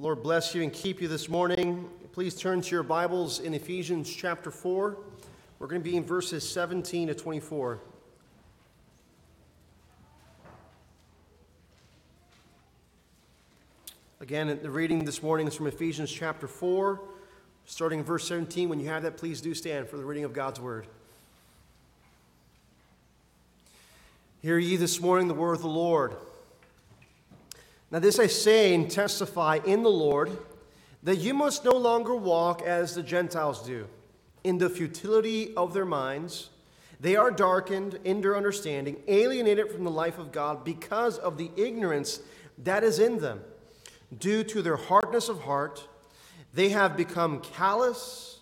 Lord bless you and keep you this morning. Please turn to your Bibles in Ephesians chapter 4. We're going to be in verses 17 to 24. Again, the reading this morning is from Ephesians chapter 4, starting in verse 17. When you have that, please do stand for the reading of God's word. Hear ye this morning the word of the Lord. Now, this I say and testify in the Lord that you must no longer walk as the Gentiles do, in the futility of their minds. They are darkened in their understanding, alienated from the life of God because of the ignorance that is in them. Due to their hardness of heart, they have become callous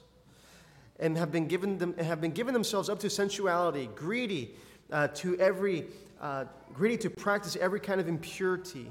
and have been given, them, have been given themselves up to sensuality, greedy uh, to every, uh, greedy to practice every kind of impurity.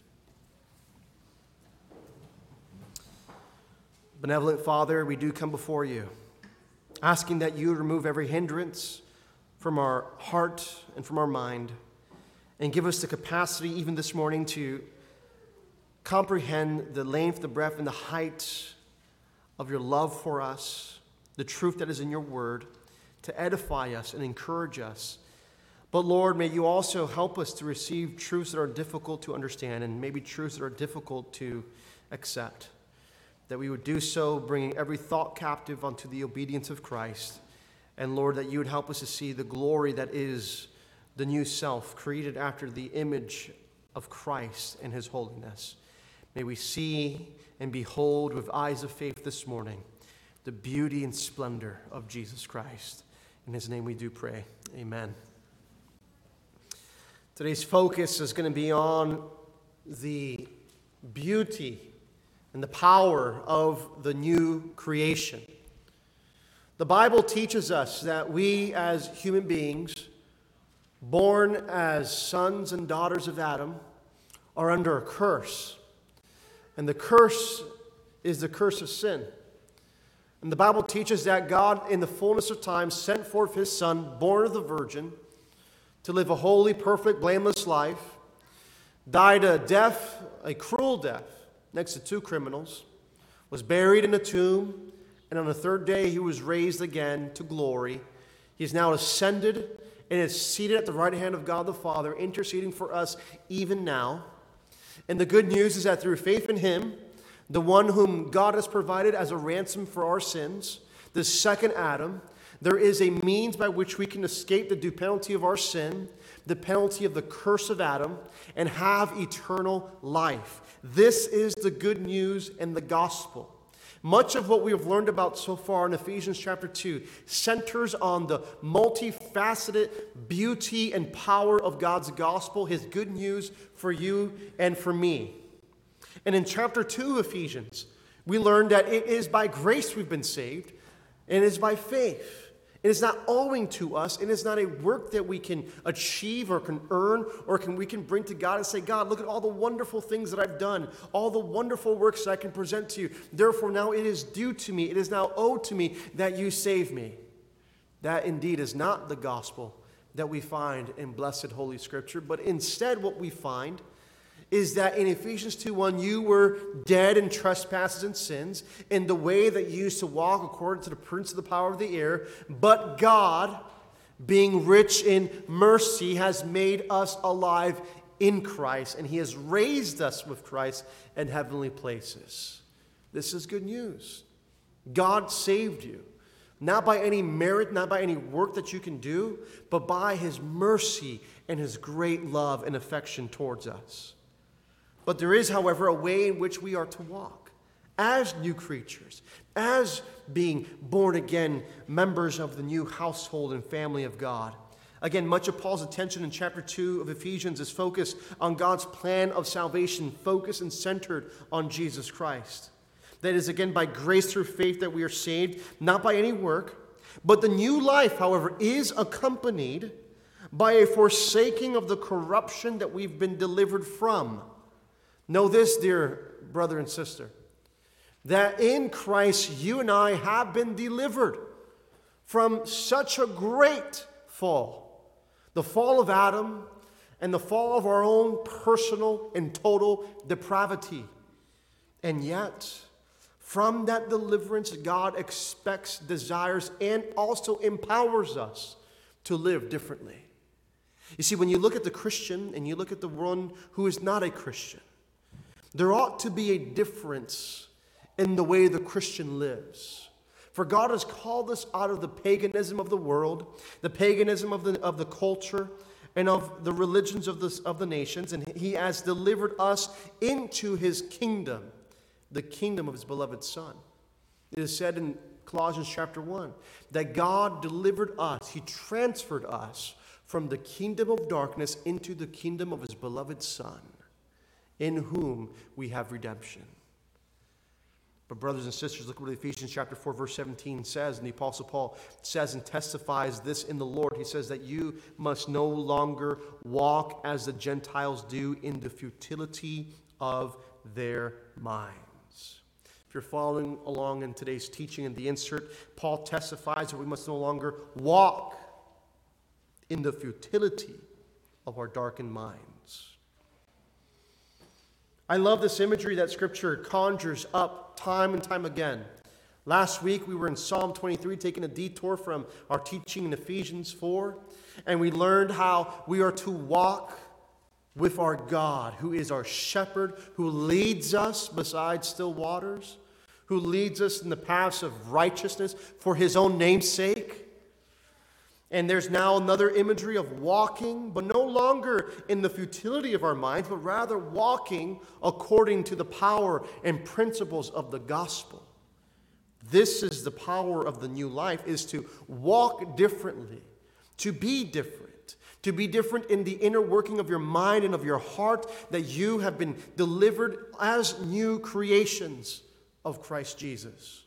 Benevolent Father, we do come before you, asking that you remove every hindrance from our heart and from our mind, and give us the capacity, even this morning, to comprehend the length, the breadth, and the height of your love for us, the truth that is in your word, to edify us and encourage us. But Lord, may you also help us to receive truths that are difficult to understand and maybe truths that are difficult to accept that we would do so, bringing every thought captive unto the obedience of Christ. And Lord, that you would help us to see the glory that is the new self, created after the image of Christ and his holiness. May we see and behold with eyes of faith this morning the beauty and splendor of Jesus Christ. In his name we do pray. Amen. Today's focus is going to be on the beauty and the power of the new creation. The Bible teaches us that we, as human beings, born as sons and daughters of Adam, are under a curse. And the curse is the curse of sin. And the Bible teaches that God, in the fullness of time, sent forth his Son, born of the Virgin, to live a holy, perfect, blameless life, died a death, a cruel death, next to two criminals, was buried in a tomb, and on the third day he was raised again to glory. He is now ascended and is seated at the right hand of God the Father, interceding for us even now. And the good news is that through faith in him, the one whom God has provided as a ransom for our sins, the second Adam, there is a means by which we can escape the due penalty of our sin, the penalty of the curse of Adam, and have eternal life. This is the good news and the gospel. Much of what we have learned about so far in Ephesians chapter 2 centers on the multifaceted beauty and power of God's gospel, his good news for you and for me. And in chapter 2 of Ephesians, we learned that it is by grace we've been saved, and it is by faith. It is not owing to us. and It is not a work that we can achieve or can earn or can we can bring to God and say, God, look at all the wonderful things that I've done, all the wonderful works that I can present to you. Therefore, now it is due to me. It is now owed to me that you save me. That indeed is not the gospel that we find in blessed Holy Scripture, but instead, what we find is that in Ephesians 2:1 you were dead in trespasses and sins in the way that you used to walk according to the prince of the power of the air, but God, being rich in mercy, has made us alive in Christ, and he has raised us with Christ in heavenly places. This is good news. God saved you. Not by any merit, not by any work that you can do, but by his mercy and his great love and affection towards us. But there is, however, a way in which we are to walk as new creatures, as being born again members of the new household and family of God. Again, much of Paul's attention in chapter 2 of Ephesians is focused on God's plan of salvation, focused and centered on Jesus Christ. That is, again, by grace through faith that we are saved, not by any work. But the new life, however, is accompanied by a forsaking of the corruption that we've been delivered from. Know this, dear brother and sister, that in Christ you and I have been delivered from such a great fall. The fall of Adam and the fall of our own personal and total depravity. And yet, from that deliverance, God expects, desires, and also empowers us to live differently. You see, when you look at the Christian and you look at the one who is not a Christian, there ought to be a difference in the way the Christian lives. For God has called us out of the paganism of the world, the paganism of the, of the culture, and of the religions of the, of the nations, and He has delivered us into His kingdom, the kingdom of His beloved Son. It is said in Colossians chapter 1 that God delivered us, He transferred us from the kingdom of darkness into the kingdom of His beloved Son, in whom we have redemption. But, brothers and sisters, look at what Ephesians chapter 4, verse 17 says. And the Apostle Paul says and testifies this in the Lord. He says that you must no longer walk as the Gentiles do in the futility of their minds. If you're following along in today's teaching in the insert, Paul testifies that we must no longer walk in the futility of our darkened minds. I love this imagery that Scripture conjures up time and time again. Last week we were in Psalm 23, taking a detour from our teaching in Ephesians 4, and we learned how we are to walk with our God, who is our shepherd, who leads us beside still waters, who leads us in the paths of righteousness for his own name's sake. And there's now another imagery of walking, but no longer in the futility of our minds, but rather walking according to the power and principles of the gospel. This is the power of the new life is to walk differently, to be different, to be different in the inner working of your mind and of your heart that you have been delivered as new creations of Christ Jesus.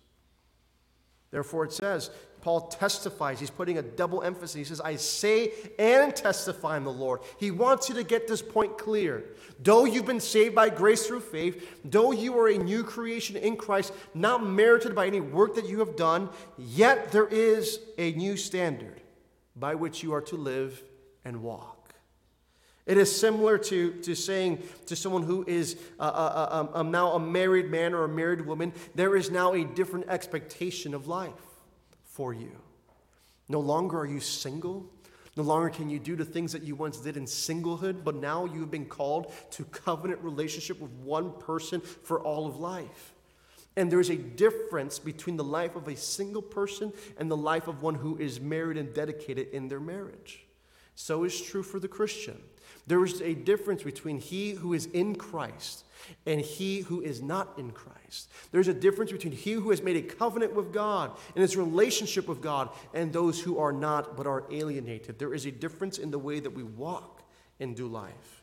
Therefore it says, Paul testifies. He's putting a double emphasis. He says, I say and testify in the Lord. He wants you to get this point clear. Though you've been saved by grace through faith, though you are a new creation in Christ, not merited by any work that you have done, yet there is a new standard by which you are to live and walk. It is similar to, to saying to someone who is uh, uh, uh, now a married man or a married woman, there is now a different expectation of life for you. No longer are you single. No longer can you do the things that you once did in singlehood, but now you have been called to covenant relationship with one person for all of life. And there's a difference between the life of a single person and the life of one who is married and dedicated in their marriage. So is true for the Christian. There is a difference between he who is in Christ and he who is not in Christ. There's a difference between he who has made a covenant with God and his relationship with God and those who are not but are alienated. There is a difference in the way that we walk and do life.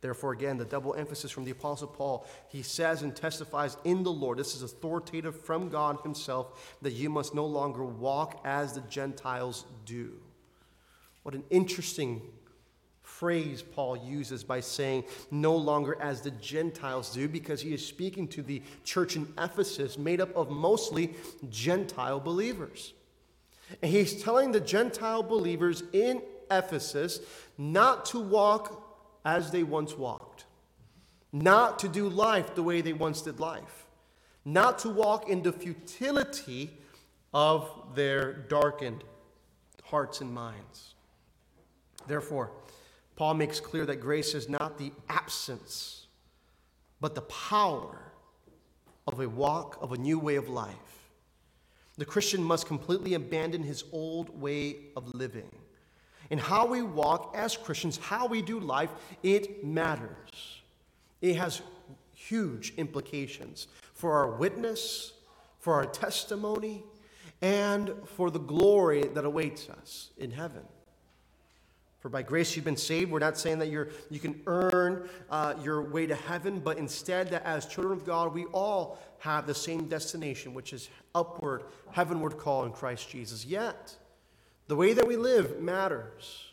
Therefore, again, the double emphasis from the Apostle Paul, he says and testifies in the Lord, this is authoritative from God Himself, that you must no longer walk as the Gentiles do. What an interesting phrase Paul uses by saying, no longer as the Gentiles do, because he is speaking to the church in Ephesus, made up of mostly Gentile believers. And he's telling the Gentile believers in Ephesus not to walk as they once walked, not to do life the way they once did life, not to walk in the futility of their darkened hearts and minds. Therefore, Paul makes clear that grace is not the absence, but the power of a walk, of a new way of life. The Christian must completely abandon his old way of living. And how we walk as Christians, how we do life, it matters. It has huge implications for our witness, for our testimony, and for the glory that awaits us in heaven. For by grace you've been saved. We're not saying that you're, you can earn uh, your way to heaven, but instead that as children of God, we all have the same destination, which is upward, heavenward call in Christ Jesus. Yet, the way that we live matters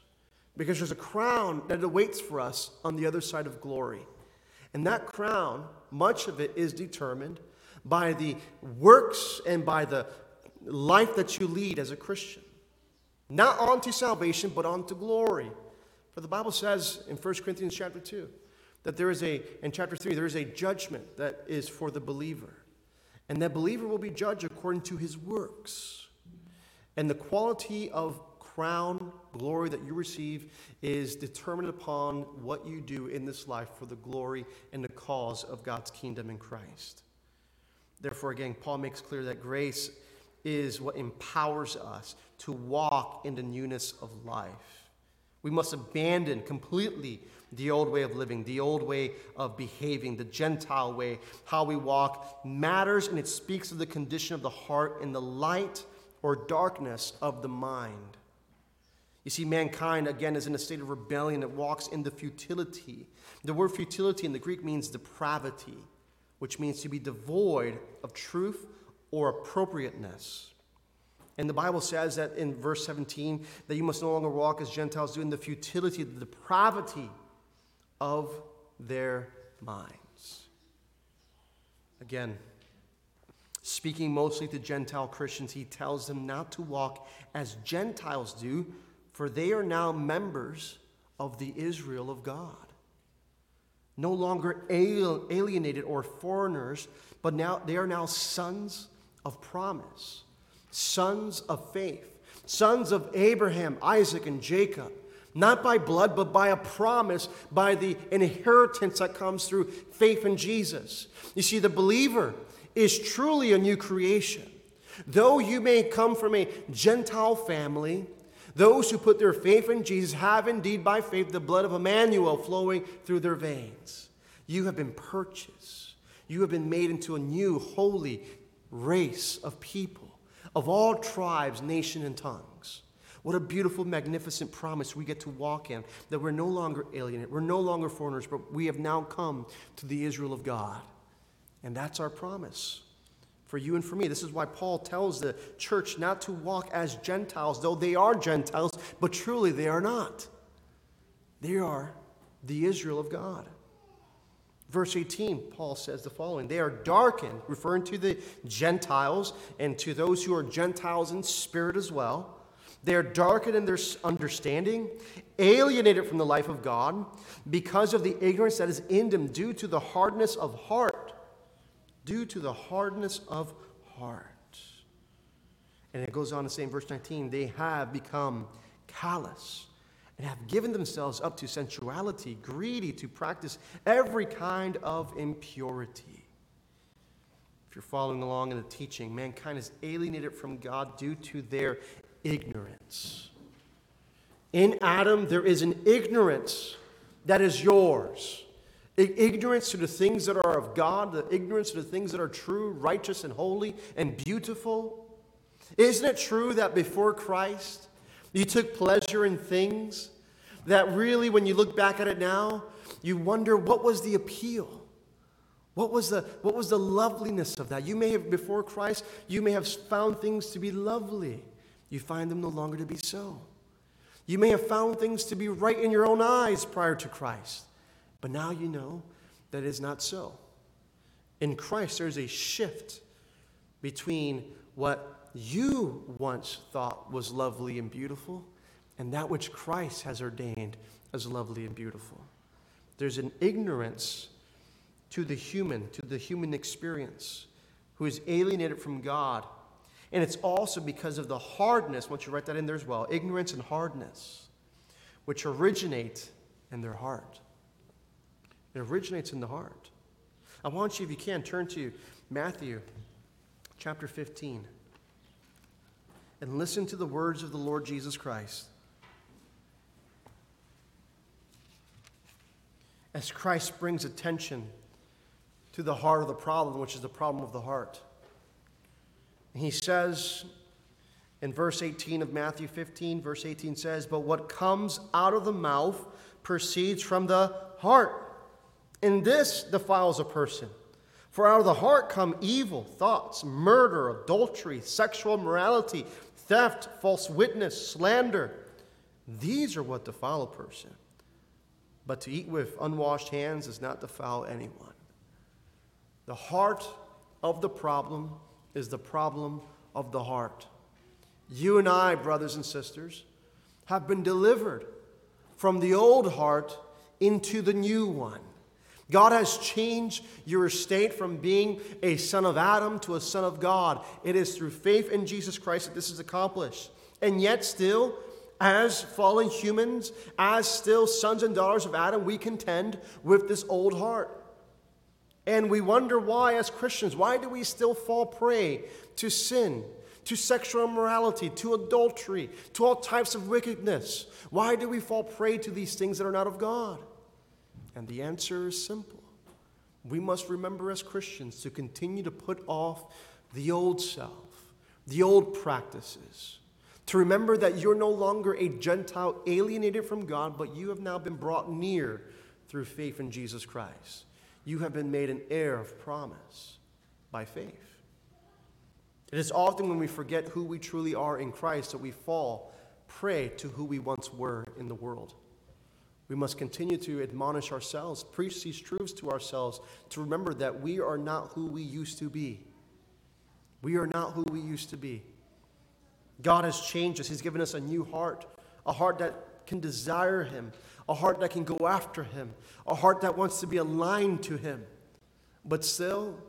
because there's a crown that awaits for us on the other side of glory. And that crown, much of it is determined by the works and by the life that you lead as a Christian. Not onto salvation, but onto glory. For the Bible says in 1 Corinthians chapter 2 that there is a, in chapter 3, there is a judgment that is for the believer. And that believer will be judged according to his works. And the quality of crown glory that you receive is determined upon what you do in this life for the glory and the cause of God's kingdom in Christ. Therefore, again, Paul makes clear that grace is what empowers us to walk in the newness of life. We must abandon completely the old way of living, the old way of behaving, the Gentile way, how we walk matters and it speaks of the condition of the heart in the light or darkness of the mind. You see, mankind, again, is in a state of rebellion It walks in the futility. The word futility in the Greek means depravity, which means to be devoid of truth or appropriateness. And the Bible says that in verse 17 that you must no longer walk as Gentiles do in the futility, the depravity of their minds. Again, speaking mostly to Gentile Christians, he tells them not to walk as Gentiles do, for they are now members of the Israel of God. No longer alienated or foreigners, but now they are now sons of promise, sons of faith, sons of Abraham, Isaac, and Jacob. Not by blood, but by a promise, by the inheritance that comes through faith in Jesus. You see, the believer is truly a new creation. Though you may come from a Gentile family, those who put their faith in Jesus have indeed by faith the blood of Emmanuel flowing through their veins. You have been purchased. You have been made into a new, holy, race of people of all tribes, nation, and tongues. What a beautiful, magnificent promise we get to walk in that we're no longer alienated, we're no longer foreigners, but we have now come to the Israel of God. And that's our promise for you and for me. This is why Paul tells the church not to walk as Gentiles, though they are Gentiles, but truly they are not. They are the Israel of God. Verse 18, Paul says the following They are darkened, referring to the Gentiles and to those who are Gentiles in spirit as well. They are darkened in their understanding, alienated from the life of God because of the ignorance that is in them due to the hardness of heart. Due to the hardness of heart. And it goes on to say in verse 19, they have become callous and have given themselves up to sensuality, greedy to practice every kind of impurity. If you're following along in the teaching, mankind is alienated from God due to their ignorance. In Adam, there is an ignorance that is yours. Ignorance to the things that are of God, the ignorance to the things that are true, righteous, and holy, and beautiful. Isn't it true that before Christ, you took pleasure in things that really, when you look back at it now, you wonder what was the appeal? What was the, what was the loveliness of that? You may have, before Christ, you may have found things to be lovely. You find them no longer to be so. You may have found things to be right in your own eyes prior to Christ, but now you know that is not so. In Christ, there's a shift between what you once thought was lovely and beautiful and that which Christ has ordained as lovely and beautiful. There's an ignorance to the human, to the human experience, who is alienated from God. And it's also because of the hardness, once you write that in there as well, ignorance and hardness, which originate in their heart. It originates in the heart. I want you, if you can, turn to Matthew chapter 15 and listen to the words of the Lord Jesus Christ. As Christ brings attention to the heart of the problem, which is the problem of the heart. He says In verse 18 of Matthew 15, verse 18 says, But what comes out of the mouth proceeds from the heart, and this defiles a person. For out of the heart come evil thoughts, murder, adultery, sexual immorality, theft, false witness, slander. These are what defile a person. But to eat with unwashed hands does not defile anyone. The heart of the problem is the problem of the heart. You and I, brothers and sisters, have been delivered from the old heart into the new one. God has changed your state from being a son of Adam to a son of God. It is through faith in Jesus Christ that this is accomplished. And yet, still, as fallen humans, as still sons and daughters of Adam, we contend with this old heart. And we wonder why, as Christians, why do we still fall prey to sin, to sexual immorality, to adultery, to all types of wickedness? Why do we fall prey to these things that are not of God? And the answer is simple. We must remember as Christians to continue to put off the old self, the old practices. To remember that you're no longer a Gentile alienated from God, but you have now been brought near through faith in Jesus Christ. You have been made an heir of promise by faith. It is often when we forget who we truly are in Christ that we fall prey to who we once were in the world. We must continue to admonish ourselves, preach these truths to ourselves, to remember that we are not who we used to be. We are not who we used to be. God has changed us. He's given us a new heart, a heart that can desire Him, a heart that can go after Him, a heart that wants to be aligned to Him. But still,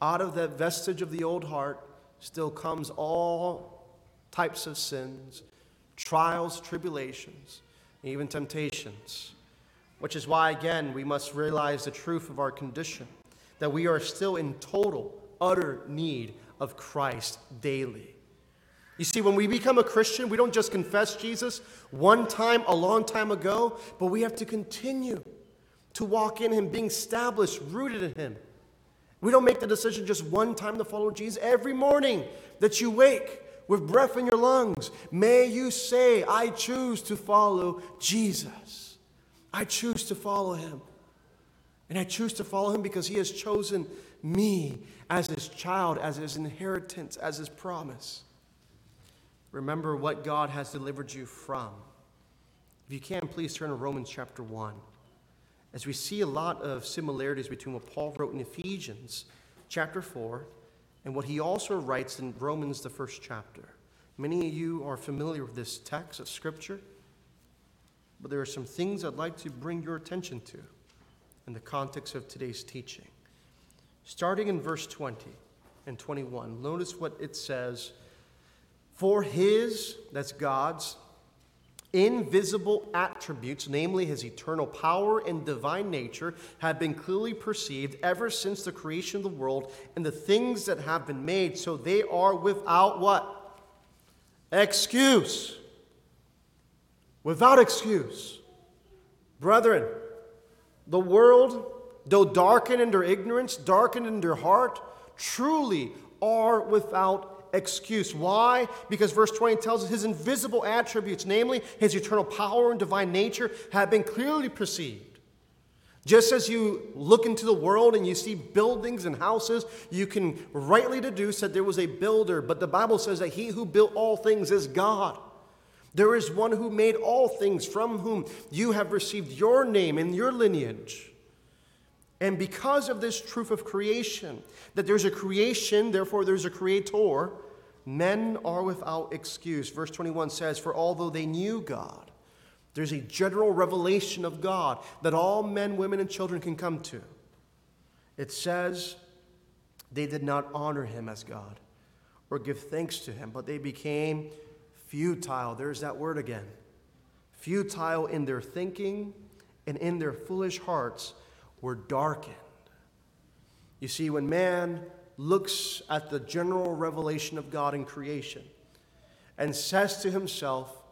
out of that vestige of the old heart, still comes all types of sins, trials, tribulations even temptations. Which is why, again, we must realize the truth of our condition that we are still in total, utter need of Christ daily. You see, when we become a Christian, we don't just confess Jesus one time a long time ago, but we have to continue to walk in Him, being established, rooted in Him. We don't make the decision just one time to follow Jesus. Every morning that you wake, with breath in your lungs, may you say, I choose to follow Jesus. I choose to follow him. And I choose to follow him because he has chosen me as his child, as his inheritance, as his promise. Remember what God has delivered you from. If you can, please turn to Romans chapter 1. As we see a lot of similarities between what Paul wrote in Ephesians chapter 4 and what he also writes in Romans, the first chapter. Many of you are familiar with this text of Scripture, but there are some things I'd like to bring your attention to in the context of today's teaching. Starting in verse 20 and 21, notice what it says For his, that's God's, invisible attributes, namely his eternal power and divine nature, have been clearly perceived ever since the creation of the world and the things that have been made, so they are without what? Excuse. Without excuse. Brethren, the world, though darkened in their ignorance, darkened in their heart, truly are without excuse. Why? Because verse 20 tells us his invisible attributes, namely his eternal power and divine nature, have been clearly perceived. Just as you look into the world and you see buildings and houses, you can rightly deduce that there was a builder, but the Bible says that he who built all things is God. There is one who made all things, from whom you have received your name and your lineage. And because of this truth of creation, that there's a creation, therefore there's a creator, men are without excuse. Verse 21 says, For although they knew God, there's a general revelation of God that all men, women, and children can come to. It says, They did not honor him as God or give thanks to him, but they became futile. There's that word again. Futile in their thinking and in their foolish hearts were darkened. You see, when man looks at the general revelation of God in creation and says to himself,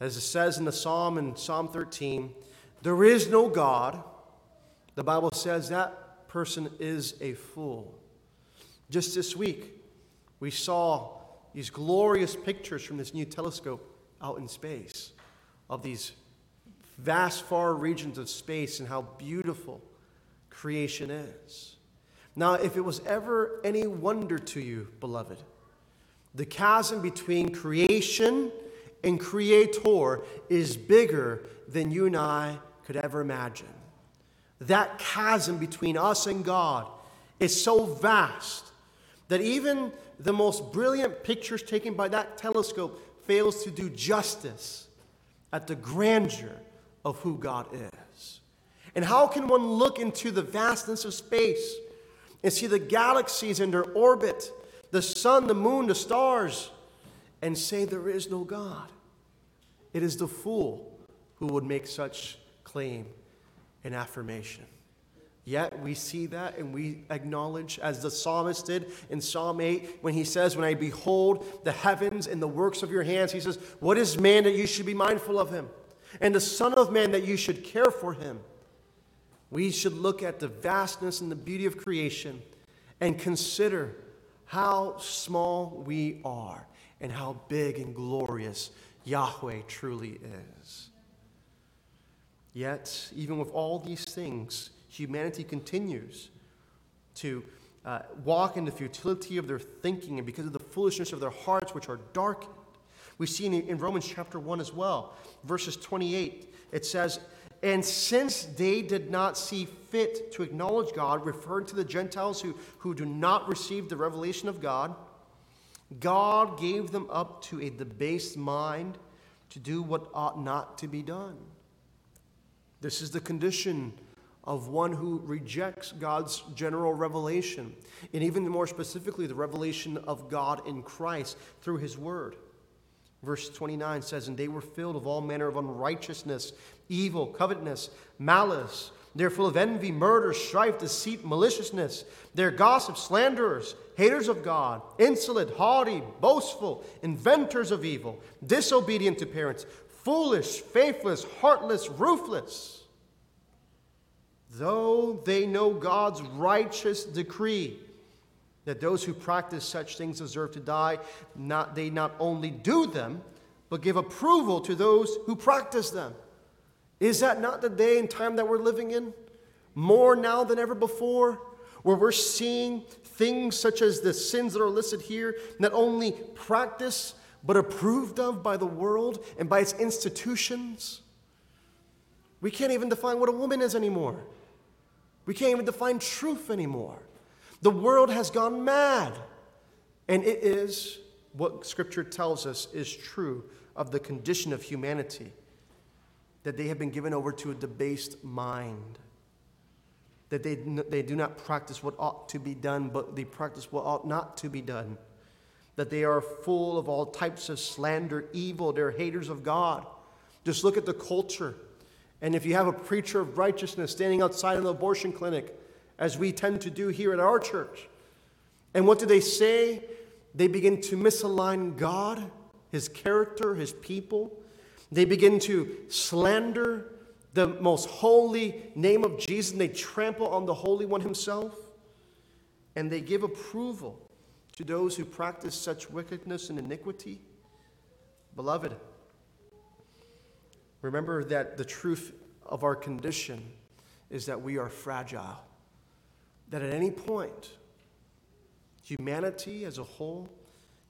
as it says in the Psalm in Psalm 13, there is no God, the Bible says that person is a fool. Just this week, we saw these glorious pictures from this new telescope out in space of these vast, far regions of space and how beautiful creation is. Now, if it was ever any wonder to you, beloved, the chasm between creation and creator is bigger than you and I could ever imagine. That chasm between us and God is so vast that even the most brilliant pictures taken by that telescope fails to do justice at the grandeur of who God is. And how can one look into the vastness of space and see the galaxies in their orbit, the sun, the moon, the stars, and say there is no God? It is the fool who would make such claim and affirmation. Yet we see that and we acknowledge, as the psalmist did in Psalm 8, when he says, When I behold the heavens and the works of your hands, he says, What is man that you should be mindful of him? And the Son of Man that you should care for him. We should look at the vastness and the beauty of creation and consider how small we are and how big and glorious Yahweh truly is. Yet, even with all these things, humanity continues to uh, walk in the futility of their thinking and because of the foolishness of their hearts, which are darkened. We see in, in Romans chapter 1 as well, verses 28, it says, And since they did not see fit to acknowledge God, referring to the Gentiles who, who do not receive the revelation of God, God gave them up to a debased mind to do what ought not to be done. This is the condition of one who rejects God's general revelation, and even more specifically, the revelation of God in Christ through his word. Verse 29 says, And they were filled of all manner of unrighteousness, evil, covetousness, malice. They're full of envy, murder, strife, deceit, maliciousness. They're gossips, slanderers, haters of God, insolent, haughty, boastful, inventors of evil, disobedient to parents, foolish, faithless, heartless, ruthless though they know God's righteous decree that those who practice such things deserve to die, not, they not only do them, but give approval to those who practice them. Is that not the day and time that we're living in? More now than ever before, where we're seeing things such as the sins that are listed here, not only practiced, but approved of by the world and by its institutions. We can't even define what a woman is anymore. We can't even define truth anymore. The world has gone mad. And it is what Scripture tells us is true of the condition of humanity that they have been given over to a debased mind. That they, they do not practice what ought to be done, but they practice what ought not to be done. That they are full of all types of slander, evil, they're haters of God. Just look at the culture and if you have a preacher of righteousness standing outside an abortion clinic, as we tend to do here at our church, and what do they say? They begin to misalign God, His character, His people. They begin to slander the most holy name of Jesus, and they trample on the Holy One Himself. And they give approval to those who practice such wickedness and iniquity. Beloved, Remember that the truth of our condition is that we are fragile. That at any point, humanity as a whole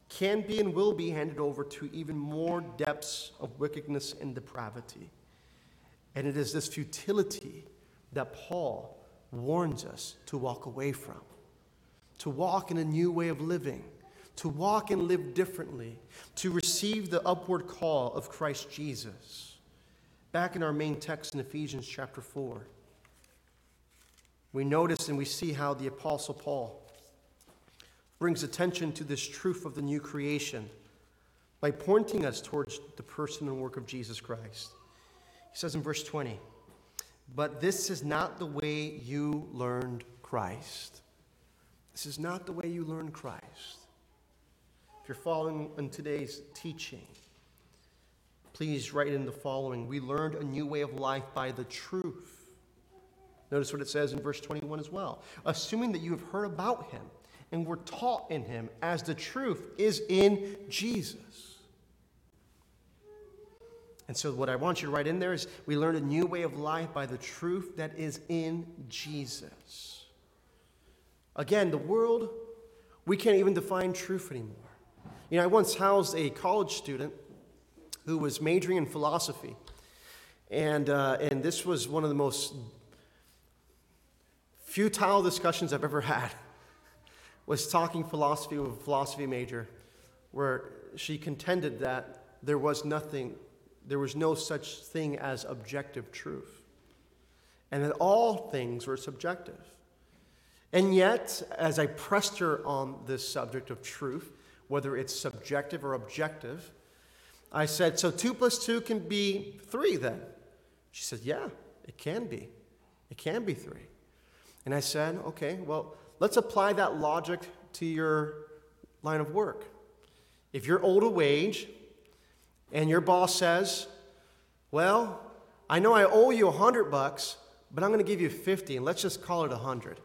can be and will be handed over to even more depths of wickedness and depravity. And it is this futility that Paul warns us to walk away from, to walk in a new way of living, to walk and live differently, to receive the upward call of Christ Jesus. Back in our main text in Ephesians chapter 4, we notice and we see how the Apostle Paul brings attention to this truth of the new creation by pointing us towards the person and work of Jesus Christ. He says in verse 20, But this is not the way you learned Christ. This is not the way you learned Christ. If you're following in today's teaching, Please write in the following We learned a new way of life by the truth. Notice what it says in verse 21 as well. Assuming that you have heard about him and we're taught in him as the truth is in Jesus. And so, what I want you to write in there is we learn a new way of life by the truth that is in Jesus. Again, the world, we can't even define truth anymore. You know, I once housed a college student who was majoring in philosophy. And, uh, and this was one of the most futile discussions I've ever had was talking philosophy with a philosophy major where she contended that there was nothing there was no such thing as objective truth, and that all things were subjective. And yet, as I pressed her on this subject of truth, whether it's subjective or objective, I said, So two plus two can be three then? She said, Yeah, it can be. It can be three. And I said, Okay, well, let's apply that logic to your line of work. If you're owed a wage and your boss says, Well, I know I owe you a hundred bucks, but I'm going to give you 50 and let's just call it a hundred.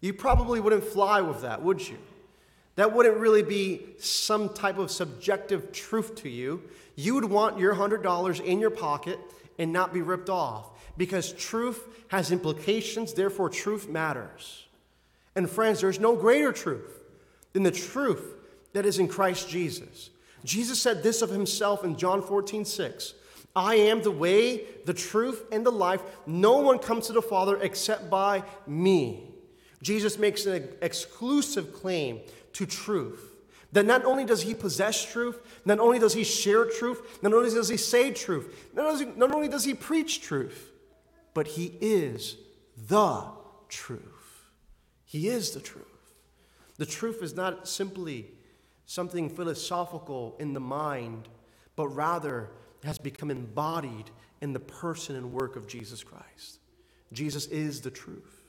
You probably wouldn't fly with that, would you? That wouldn't really be some type of subjective truth to you. You would want your $100 in your pocket and not be ripped off because truth has implications, therefore, truth matters. And friends, there's no greater truth than the truth that is in Christ Jesus. Jesus said this of himself in John 14, 6. I am the way, the truth, and the life. No one comes to the Father except by me. Jesus makes an exclusive claim to truth. That not only does he possess truth, not only does he share truth, not only does he say truth, not only, not only does he preach truth, but he is the truth. He is the truth. The truth is not simply something philosophical in the mind, but rather has become embodied in the person and work of Jesus Christ. Jesus is the truth.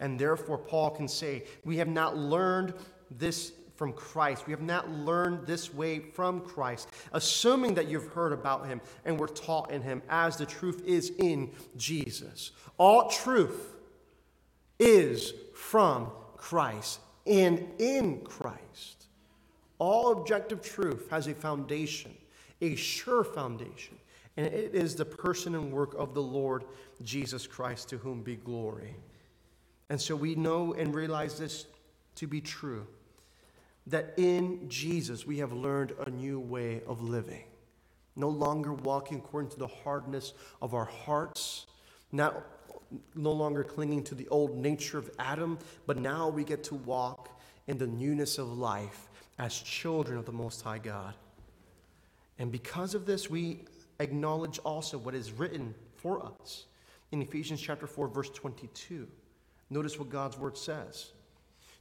And therefore, Paul can say, We have not learned this from Christ. We have not learned this way from Christ, assuming that you've heard about him and were taught in him, as the truth is in Jesus. All truth is from Christ and in Christ. All objective truth has a foundation, a sure foundation, and it is the person and work of the Lord Jesus Christ, to whom be glory. And so we know and realize this to be true that in Jesus we have learned a new way of living. No longer walking according to the hardness of our hearts, not, no longer clinging to the old nature of Adam, but now we get to walk in the newness of life as children of the Most High God. And because of this, we acknowledge also what is written for us in Ephesians chapter 4, verse 22. Notice what God's word says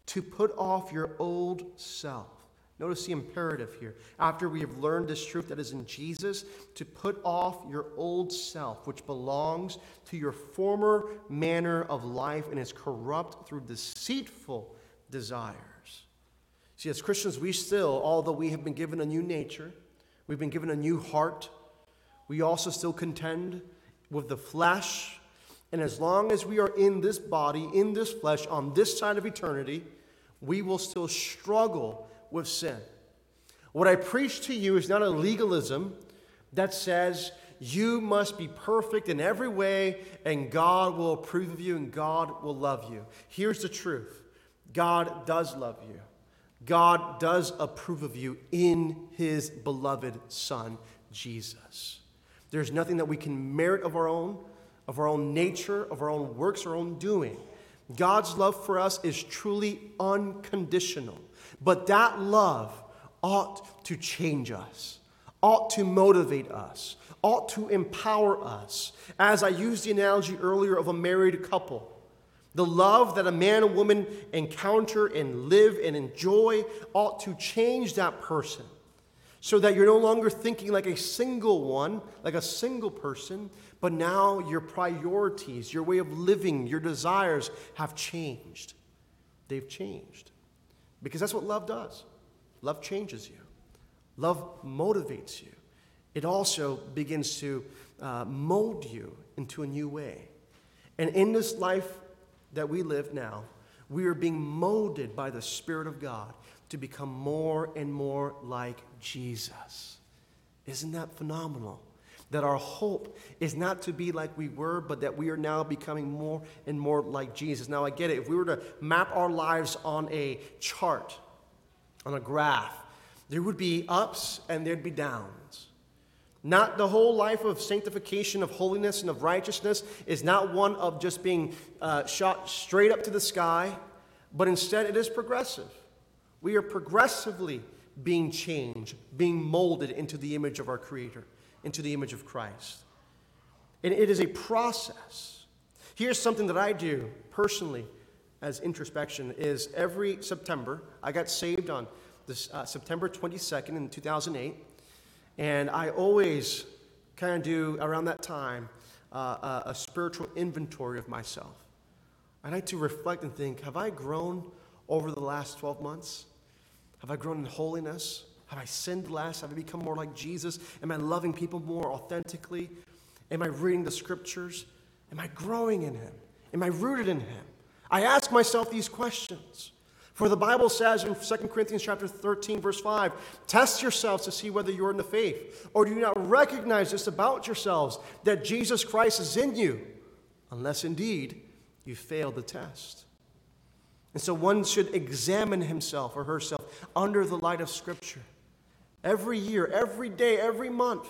to put off your old self. Notice the imperative here. After we have learned this truth that is in Jesus, to put off your old self, which belongs to your former manner of life and is corrupt through deceitful desires. See, as Christians, we still, although we have been given a new nature, we've been given a new heart, we also still contend with the flesh. And as long as we are in this body, in this flesh, on this side of eternity, we will still struggle with sin. What I preach to you is not a legalism that says you must be perfect in every way and God will approve of you and God will love you. Here's the truth God does love you. God does approve of you in his beloved Son, Jesus. There's nothing that we can merit of our own, of our own nature, of our own works, our own doing. God's love for us is truly unconditional. But that love ought to change us, ought to motivate us, ought to empower us. As I used the analogy earlier of a married couple, the love that a man and woman encounter and live and enjoy ought to change that person so that you're no longer thinking like a single one, like a single person, but now your priorities, your way of living, your desires have changed. They've changed. Because that's what love does. Love changes you, love motivates you. It also begins to uh, mold you into a new way. And in this life that we live now, We are being molded by the Spirit of God to become more and more like Jesus. Isn't that phenomenal? That our hope is not to be like we were, but that we are now becoming more and more like Jesus. Now, I get it. If we were to map our lives on a chart, on a graph, there would be ups and there'd be downs. Not the whole life of sanctification, of holiness, and of righteousness is not one of just being uh, shot straight up to the sky, but instead it is progressive. We are progressively being changed, being molded into the image of our Creator, into the image of Christ. And it is a process. Here's something that I do personally as introspection is every September, I got saved on this, uh, September 22nd in 2008, and I always kind of do around that time uh, a, a spiritual inventory of myself. I like to reflect and think, have I grown over the last 12 months? Have I grown in holiness? Have I sinned less? Have I become more like Jesus? Am I loving people more authentically? Am I reading the scriptures? Am I growing in Him? Am I rooted in Him? I ask myself these questions. For the Bible says in 2 Corinthians chapter 13, verse 5, test yourselves to see whether you're in the faith. Or do you not recognize this about yourselves, that Jesus Christ is in you, unless indeed you fail the test? And so one should examine himself or herself under the light of Scripture every year, every day, every month,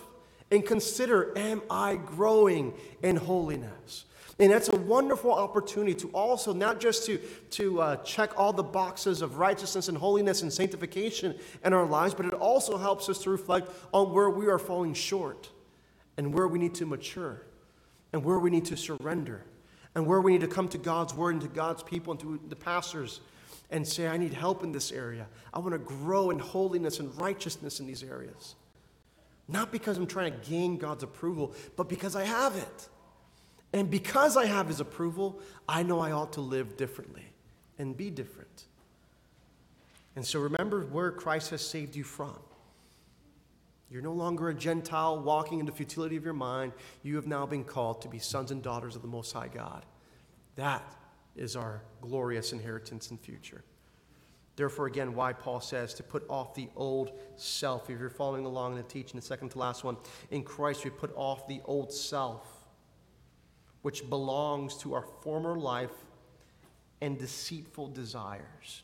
and consider Am I growing in holiness? And that's a wonderful opportunity to also not just to, to uh, check all the boxes of righteousness and holiness and sanctification in our lives, but it also helps us to reflect on where we are falling short and where we need to mature and where we need to surrender and where we need to come to God's word and to God's people and to the pastors and say, I need help in this area. I want to grow in holiness and righteousness in these areas. Not because I'm trying to gain God's approval, but because I have it. And because I have His approval, I know I ought to live differently and be different. And so remember where Christ has saved you from. You're no longer a Gentile walking in the futility of your mind. You have now been called to be sons and daughters of the Most High God. That is our glorious inheritance and future. Therefore, again, why Paul says to put off the old self. If you're following along in the teaching, the second to last one, in Christ we put off the old self, which belongs to our former life and deceitful desires.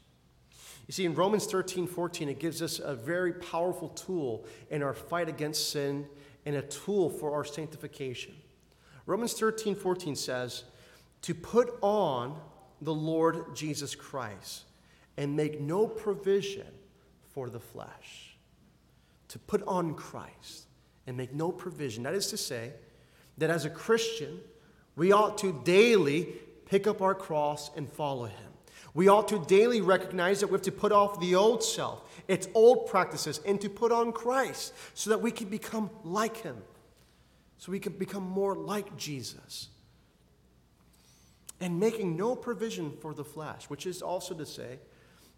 You see, in Romans 13, 14, it gives us a very powerful tool in our fight against sin and a tool for our sanctification. Romans 13, 14 says, to put on the Lord Jesus Christ and make no provision for the flesh. To put on Christ and make no provision. That is to say, that as a Christian, we ought to daily pick up our cross and follow Him. We ought to daily recognize that we have to put off the old self, its old practices, and to put on Christ so that we can become like Him, so we can become more like Jesus. And making no provision for the flesh, which is also to say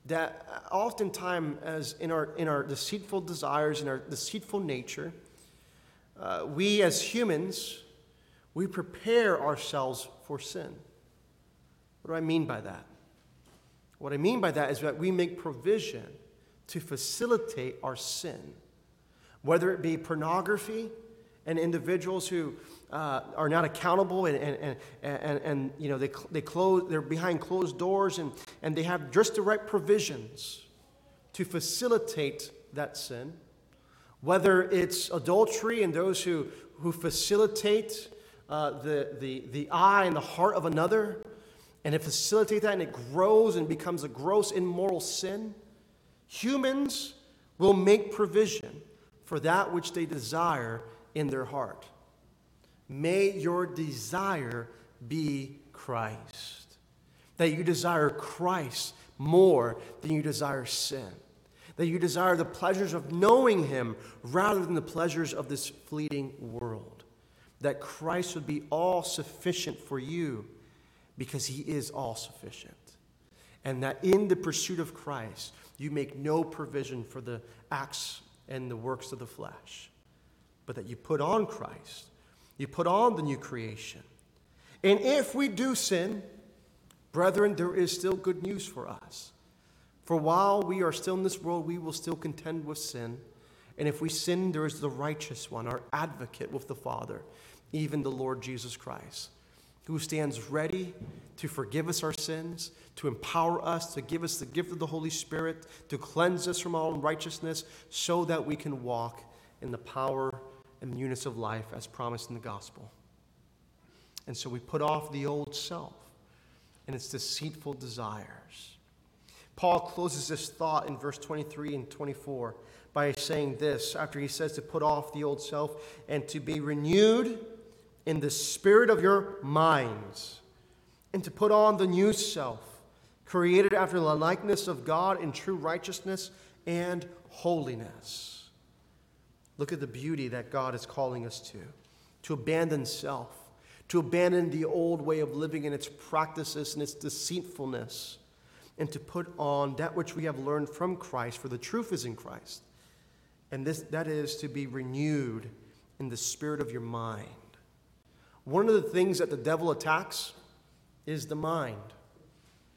that oftentimes, as in our, in our deceitful desires, in our deceitful nature, uh, we as humans, we prepare ourselves for sin. What do I mean by that? What I mean by that is that we make provision to facilitate our sin, whether it be pornography and individuals who uh, are not accountable and, and, and, and, and you know, they, they close, they're behind closed doors and, and they have just the right provisions to facilitate that sin. Whether it's adultery and those who, who facilitate uh, the, the, the eye and the heart of another, and it facilitates that and it grows and becomes a gross immoral sin, humans will make provision for that which they desire in their heart. May your desire be Christ. That you desire Christ more than you desire sin. That you desire the pleasures of knowing Him rather than the pleasures of this fleeting world. That Christ would be all sufficient for you because he is all sufficient. And that in the pursuit of Christ, you make no provision for the acts and the works of the flesh, but that you put on Christ, you put on the new creation. And if we do sin, Brethren, there is still good news for us. For while we are still in this world, we will still contend with sin. And if we sin, there is the righteous one, our advocate with the Father, even the Lord Jesus Christ, who stands ready to forgive us our sins, to empower us, to give us the gift of the Holy Spirit, to cleanse us from all unrighteousness, so that we can walk in the power and newness of life as promised in the gospel. And so we put off the old self and its deceitful desires. Paul closes this thought in verse 23 and 24 by saying this after he says to put off the old self and to be renewed in the spirit of your minds, and to put on the new self, created after the likeness of God in true righteousness and holiness. Look at the beauty that God is calling us to to abandon self, to abandon the old way of living and its practices and its deceitfulness, and to put on that which we have learned from Christ, for the truth is in Christ. And this, that is to be renewed in the spirit of your mind. One of the things that the devil attacks is the mind.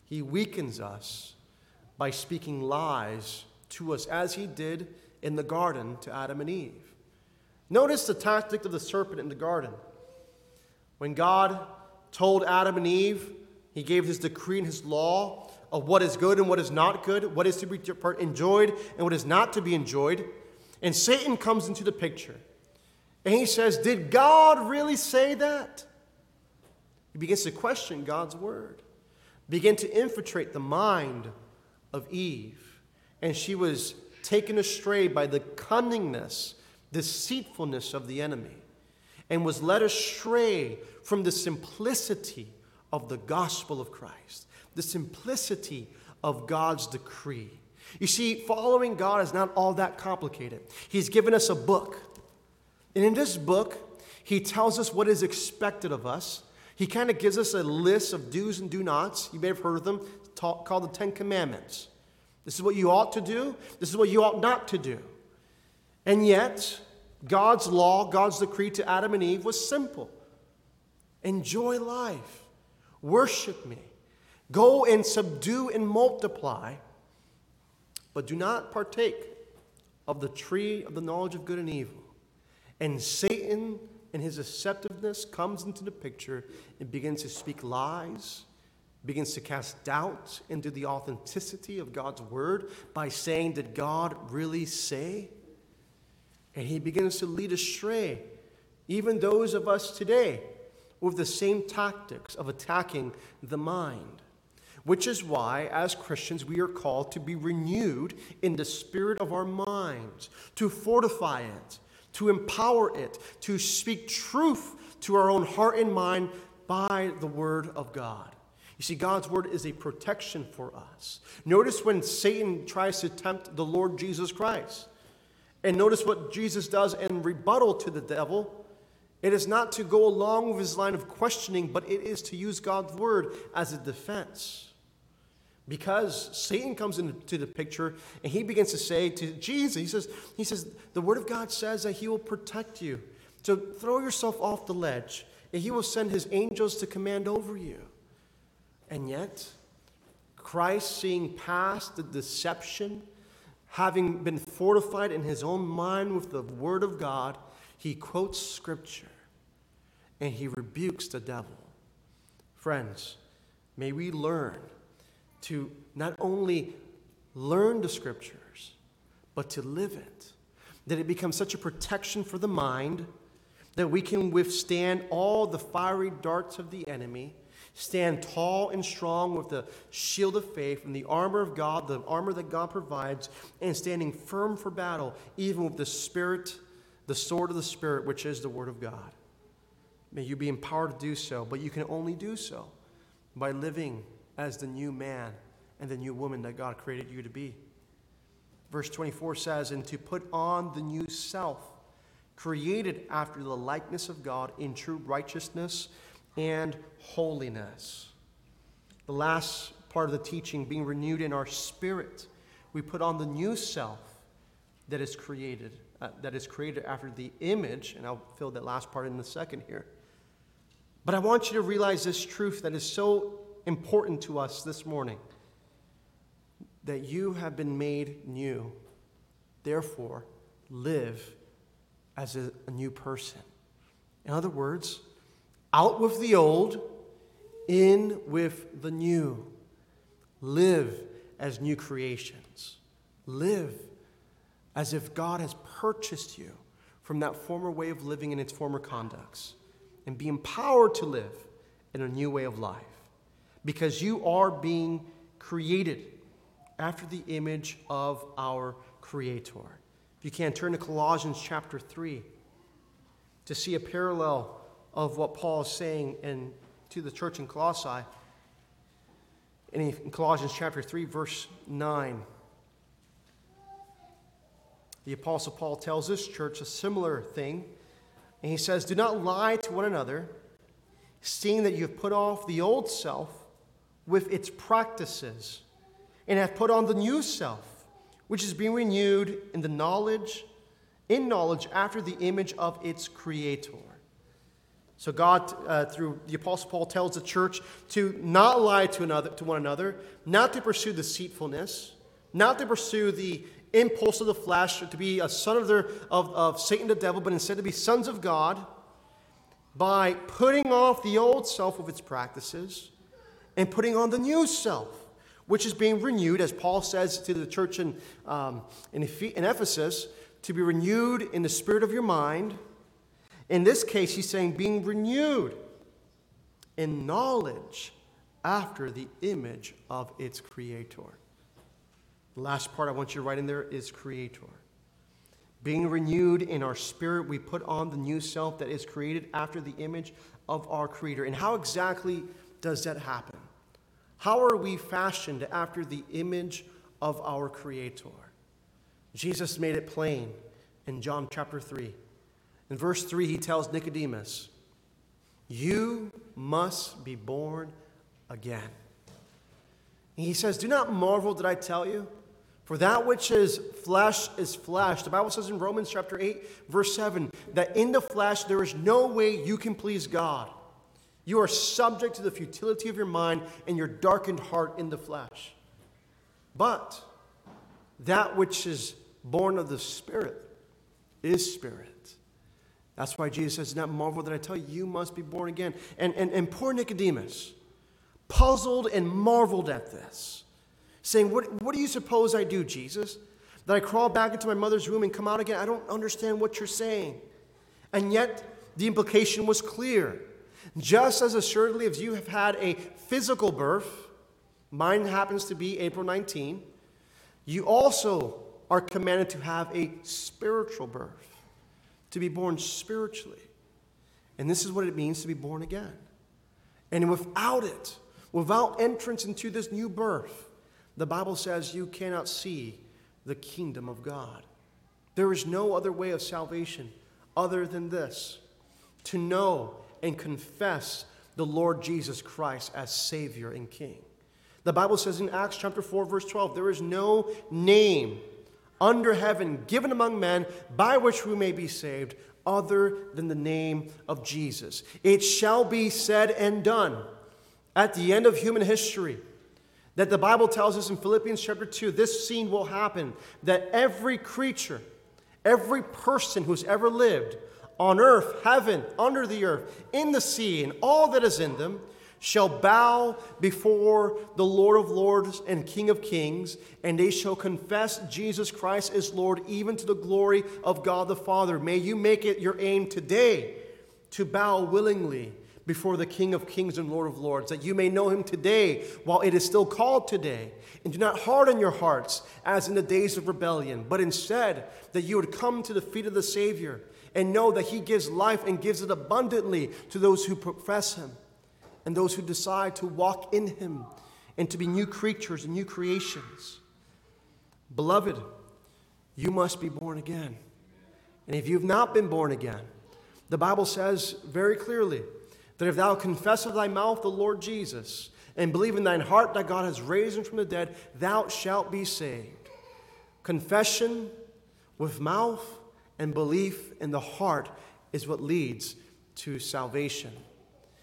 He weakens us by speaking lies to us, as he did in the garden to Adam and Eve. Notice the tactic of the serpent in the garden. When God told Adam and Eve, he gave his decree and his law of what is good and what is not good, what is to be enjoyed and what is not to be enjoyed. And Satan comes into the picture. And he says, Did God really say that? He begins to question God's word, begin to infiltrate the mind of Eve. And she was taken astray by the cunningness, deceitfulness of the enemy, and was led astray from the simplicity of the gospel of Christ, the simplicity of God's decree. You see, following God is not all that complicated. He's given us a book. And in this book, He tells us what is expected of us. He kind of gives us a list of do's and do nots. You may have heard of them, called the Ten Commandments. This is what you ought to do, this is what you ought not to do. And yet, God's law, God's decree to Adam and Eve was simple enjoy life, worship me, go and subdue and multiply, but do not partake of the tree of the knowledge of good and evil. And Satan, in his deceptiveness, comes into the picture and begins to speak lies begins to cast doubt into the authenticity of God's word by saying, Did God really say? And he begins to lead astray, even those of us today, with the same tactics of attacking the mind. Which is why, as Christians, we are called to be renewed in the spirit of our minds, to fortify it, to empower it, to speak truth to our own heart and mind by the word of God. You see, God's word is a protection for us. Notice when Satan tries to tempt the Lord Jesus Christ. And notice what Jesus does in rebuttal to the devil. It is not to go along with his line of questioning, but it is to use God's word as a defense. Because Satan comes into the picture and he begins to say to Jesus, he says, he says, the word of God says that he will protect you. So throw yourself off the ledge, and he will send his angels to command over you. And yet, Christ, seeing past the deception, having been fortified in his own mind with the Word of God, he quotes Scripture and he rebukes the devil. Friends, may we learn to not only learn the Scriptures, but to live it. That it becomes such a protection for the mind that we can withstand all the fiery darts of the enemy Stand tall and strong with the shield of faith and the armor of God, the armor that God provides, and standing firm for battle, even with the Spirit, the sword of the Spirit, which is the Word of God. May you be empowered to do so, but you can only do so by living as the new man and the new woman that God created you to be. Verse 24 says, And to put on the new self, created after the likeness of God in true righteousness and holiness. The last part of the teaching, being renewed in our spirit, we put on the new self that is created, uh, that is created after the image, and I'll fill that last part in the second here. But I want you to realize this truth that is so important to us this morning that you have been made new. Therefore, live as a, new person. In other words, out with the old, in with the new. Live as new creations. Live as if God has purchased you from that former way of living and its former conducts. And be empowered to live in a new way of life. Because you are being created after the image of our Creator. If you can, turn to Colossians chapter 3 to see a parallel of what Paul is saying in, to the church in Colossae. In Colossians chapter 3, verse 9, the Apostle Paul tells this church a similar thing. And he says, Do not lie to one another, seeing that you have put off the old self with its practices, and have put on the new self, which is being renewed in the knowledge, in knowledge after the image of its creator. So God, uh, through the Apostle Paul, tells the church to not lie to, another, to one another, not to pursue deceitfulness, not to pursue the impulse of the flesh, to be a son of, their, of, of Satan the devil, but instead to be sons of God by putting off the old self with its practices and putting on the new self, which is being renewed, as Paul says to the church in, um, in, in Ephesus, to be renewed in the spirit of your mind in this case, he's saying being renewed in knowledge after the image of its creator. The last part I want you to write in there is creator. Being renewed in our spirit, we put on the new self that is created after the image of our creator. And how exactly does that happen? How are we fashioned after the image of our creator? Jesus made it plain in John chapter 3. In verse 3, he tells Nicodemus, You must be born again. And he says, Do not marvel that I tell you, for that which is flesh is flesh. The Bible says in Romans chapter 8, verse 7, that in the flesh there is no way you can please God. You are subject to the futility of your mind and your darkened heart in the flesh. But that which is born of the Spirit is spirit. That's why Jesus says, Not marvel that I tell you, you must be born again. And, and, and poor Nicodemus, puzzled and marveled at this, saying, what, what do you suppose I do, Jesus? That I crawl back into my mother's womb and come out again? I don't understand what you're saying. And yet, the implication was clear. Just as assuredly as you have had a physical birth, mine happens to be April 19, you also are commanded to have a spiritual birth to be born spiritually. And this is what it means to be born again. And without it, without entrance into this new birth, the Bible says you cannot see the kingdom of God. There is no other way of salvation other than this to know and confess the Lord Jesus Christ as Savior and King. The Bible says in Acts chapter 4, verse 12, there is no name under heaven given among men by which we may be saved, other than the name of Jesus. It shall be said and done at the end of human history that the Bible tells us in Philippians chapter 2 this scene will happen that every creature, every person who's ever lived on earth, heaven, under the earth, in the sea, and all that is in them shall bow before the Lord of lords and King of kings, and they shall confess Jesus Christ is Lord, even to the glory of God the Father. May you make it your aim today to bow willingly before the King of kings and Lord of lords, that you may know him today while it is still called today. And do not harden your hearts as in the days of rebellion, but instead that you would come to the feet of the Savior and know that he gives life and gives it abundantly to those who profess him and those who decide to walk in Him and to be new creatures and new creations. Beloved, you must be born again. And if you've not been born again, the Bible says very clearly that if thou confess with thy mouth the Lord Jesus and believe in thine heart that God has raised him from the dead, thou shalt be saved. Confession with mouth and belief in the heart is what leads to salvation.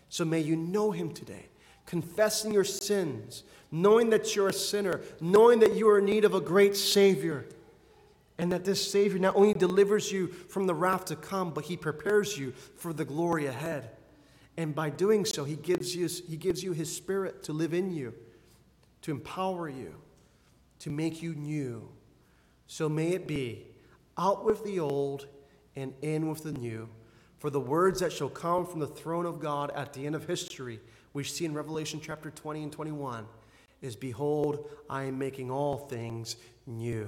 So may you know him today. confessing your sins, knowing that you're a sinner, knowing that you are in need of a great Savior, and that this Savior not only delivers you from the wrath to come, but He prepares you for the glory ahead. And by doing so, He gives you, he gives you His Spirit to live in you, to empower you, to make you new. So may it be out with the old and in with the new. For the words that shall come from the throne of God at the end of history, we see in Revelation chapter 20 and 21, is Behold, I am making all things new.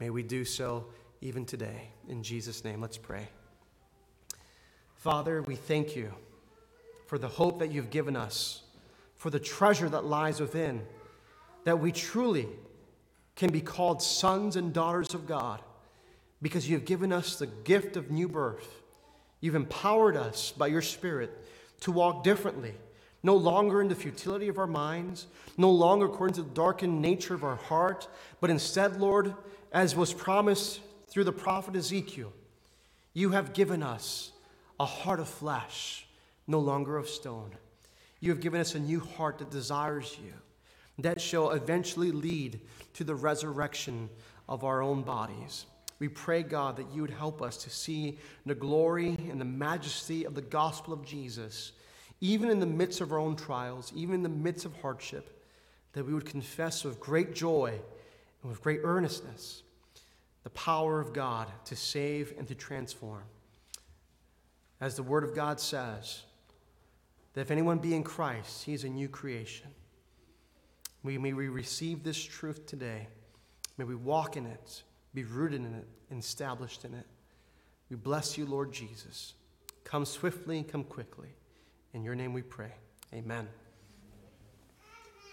May we do so even today. In Jesus' name, let's pray. Father, we thank you for the hope that you've given us, for the treasure that lies within, that we truly can be called sons and daughters of God because you have given us the gift of new birth. You've empowered us by your Spirit to walk differently, no longer in the futility of our minds, no longer according to the darkened nature of our heart, but instead, Lord, as was promised through the prophet Ezekiel, you have given us a heart of flesh, no longer of stone. You have given us a new heart that desires you, that shall eventually lead to the resurrection of our own bodies. We pray, God, that you would help us to see the glory and the majesty of the gospel of Jesus, even in the midst of our own trials, even in the midst of hardship, that we would confess with great joy and with great earnestness the power of God to save and to transform. As the Word of God says, that if anyone be in Christ, he is a new creation. We, may we receive this truth today. May we walk in it be rooted in it and established in it. We bless you, Lord Jesus. Come swiftly and come quickly. In your name we pray. Amen.